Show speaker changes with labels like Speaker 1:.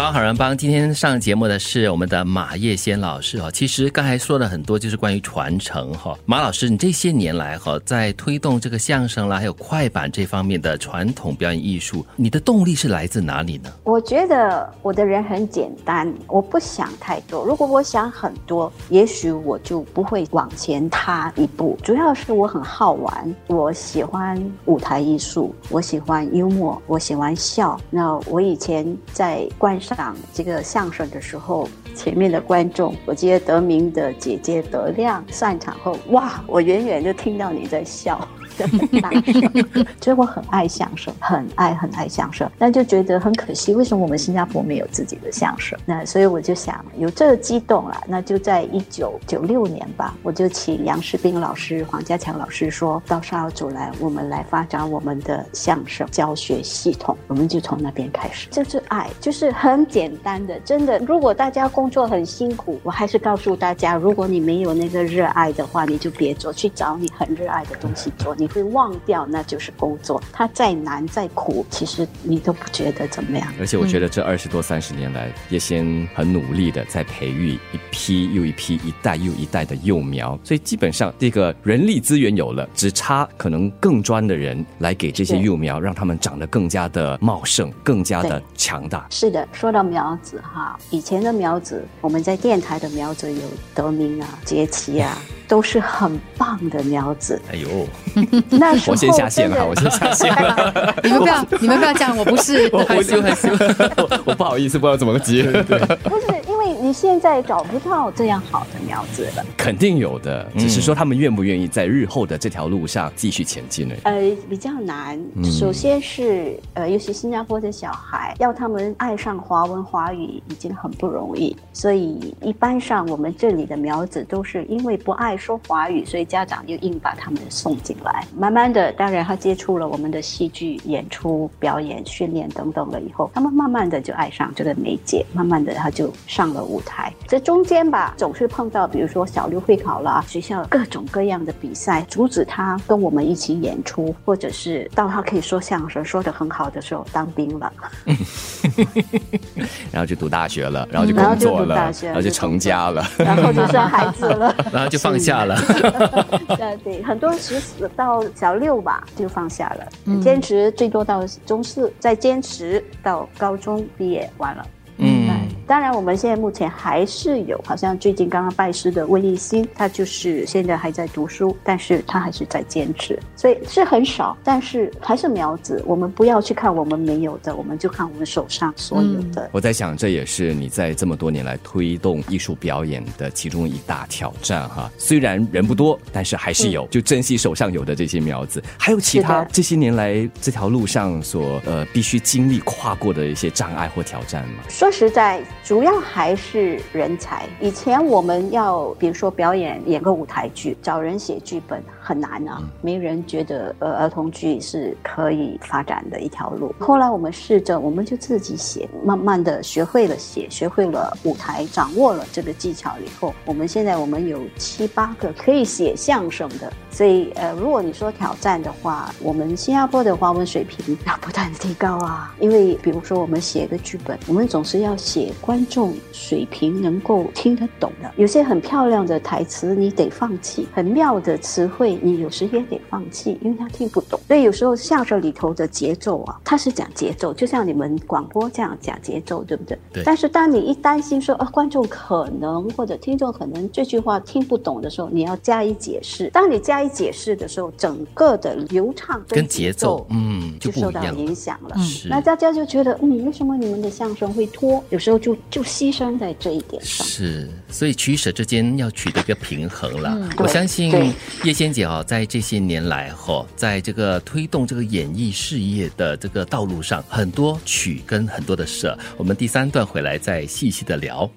Speaker 1: 早，好人帮。今天上节目的是我们的马叶仙老师哈。其实刚才说了很多，就是关于传承哈。马老师，你这些年来哈，在推动这个相声啦，还有快板这方面的传统表演艺术，你的动力是来自哪里呢？
Speaker 2: 我觉得我的人很简单，我不想太多。如果我想很多，也许我就不会往前踏一步。主要是我很好玩，我喜欢舞台艺术，我喜欢幽默，我喜欢笑。那我以前在观讲这个相声的时候，前面的观众，我记得德明的姐姐德亮散场后，哇，我远远就听到你在笑。大声，所以我很爱相声，很爱很爱相声，那就觉得很可惜，为什么我们新加坡没有自己的相声？那所以我就想有这个激动了，那就在一九九六年吧，我就请杨世斌老师、黄家强老师说到少儿组来，我们来发展我们的相声教学系统，我们就从那边开始，就是爱，就是很简单的，真的。如果大家工作很辛苦，我还是告诉大家，如果你没有那个热爱的话，你就别做，去找你很热爱的东西做，你。会忘掉，那就是工作。它再难再苦，其实你都不觉得怎么样。
Speaker 3: 而且我觉得这二十多三十年来，叶先很努力的在培育一批又一批、一代又一代的幼苗。所以基本上这个人力资源有了，只差可能更专的人来给这些幼苗，让他们长得更加的茂盛，更加的强大。
Speaker 2: 是的，说到苗子哈，以前的苗子，我们在电台的苗子有得名啊、杰奇啊。都是很棒的苗子。哎呦，那
Speaker 3: 我先下线了，我先下线了。
Speaker 4: 你们不要，你们不要这样，我不是，
Speaker 3: 我害羞害羞，我不好意思，不知道怎么接。
Speaker 2: 不是因为。你现在找不到这样好的苗子了，
Speaker 3: 肯定有的，只是说他们愿不愿意在日后的这条路上继续前进呢？
Speaker 2: 呃，比较难。首先是呃，尤其新加坡的小孩，要他们爱上华文华语已经很不容易，所以一般上我们这里的苗子都是因为不爱说华语，所以家长就硬把他们送进来。慢慢的，当然他接触了我们的戏剧演出、表演、训练等等了以后，他们慢慢的就爱上这个媒介，慢慢的他就上了。舞台这中间吧，总是碰到，比如说小六会考了，学校各种各样的比赛，阻止他跟我们一起演出，或者是到他可以说相声说的很好的时候，当兵了，
Speaker 3: 然后就读大学了，然后就工作了，然后就成家了，
Speaker 2: 然后就生孩子了，
Speaker 1: 然后就放下了。
Speaker 2: 对对，很多时到小六吧就放下了，坚持最多到中四，再坚持到高中毕业完了。嗯，当然，我们现在目前还是有，好像最近刚刚拜师的魏艺兴，他就是现在还在读书，但是他还是在坚持，所以是很少，但是还是苗子。我们不要去看我们没有的，我们就看我们手上所有的。
Speaker 3: 我在想，这也是你在这么多年来推动艺术表演的其中一大挑战哈。虽然人不多，但是还是有，就珍惜手上有的这些苗子。还有其他这些年来这条路上所呃必须经历跨过的一些障碍或挑战吗？
Speaker 2: 说。实在，主要还是人才。以前我们要，比如说表演演个舞台剧，找人写剧本很难啊，没人觉得呃儿童剧是可以发展的一条路。后来我们试着，我们就自己写，慢慢的学会了写，学会了舞台，掌握了这个技巧以后，我们现在我们有七八个可以写相声的。所以呃，如果你说挑战的话，我们新加坡的华文水平要 不断提高啊。因为比如说我们写一个剧本，我们总是。要写观众水平能够听得懂的，有些很漂亮的台词你得放弃，很妙的词汇你有时也得放弃，因为他听不懂。所以有时候相声里头的节奏啊，它是讲节奏，就像你们广播这样讲节奏，对不对？
Speaker 1: 对。
Speaker 2: 但是当你一担心说啊，观众可能或者听众可能这句话听不懂的时候，你要加以解释。当你加以解释的时候，整个的流畅跟节奏，嗯，就受到影响了。那大家就觉得，嗯，为什么你们的相声会拖？有时候就就牺牲在这一点上，
Speaker 1: 是，所以取舍之间要取得一个平衡了。我相信叶仙姐哦，在这些年来哈，在这个推动这个演艺事业的这个道路上，很多取跟很多的舍。我们第三段回来再细细的聊。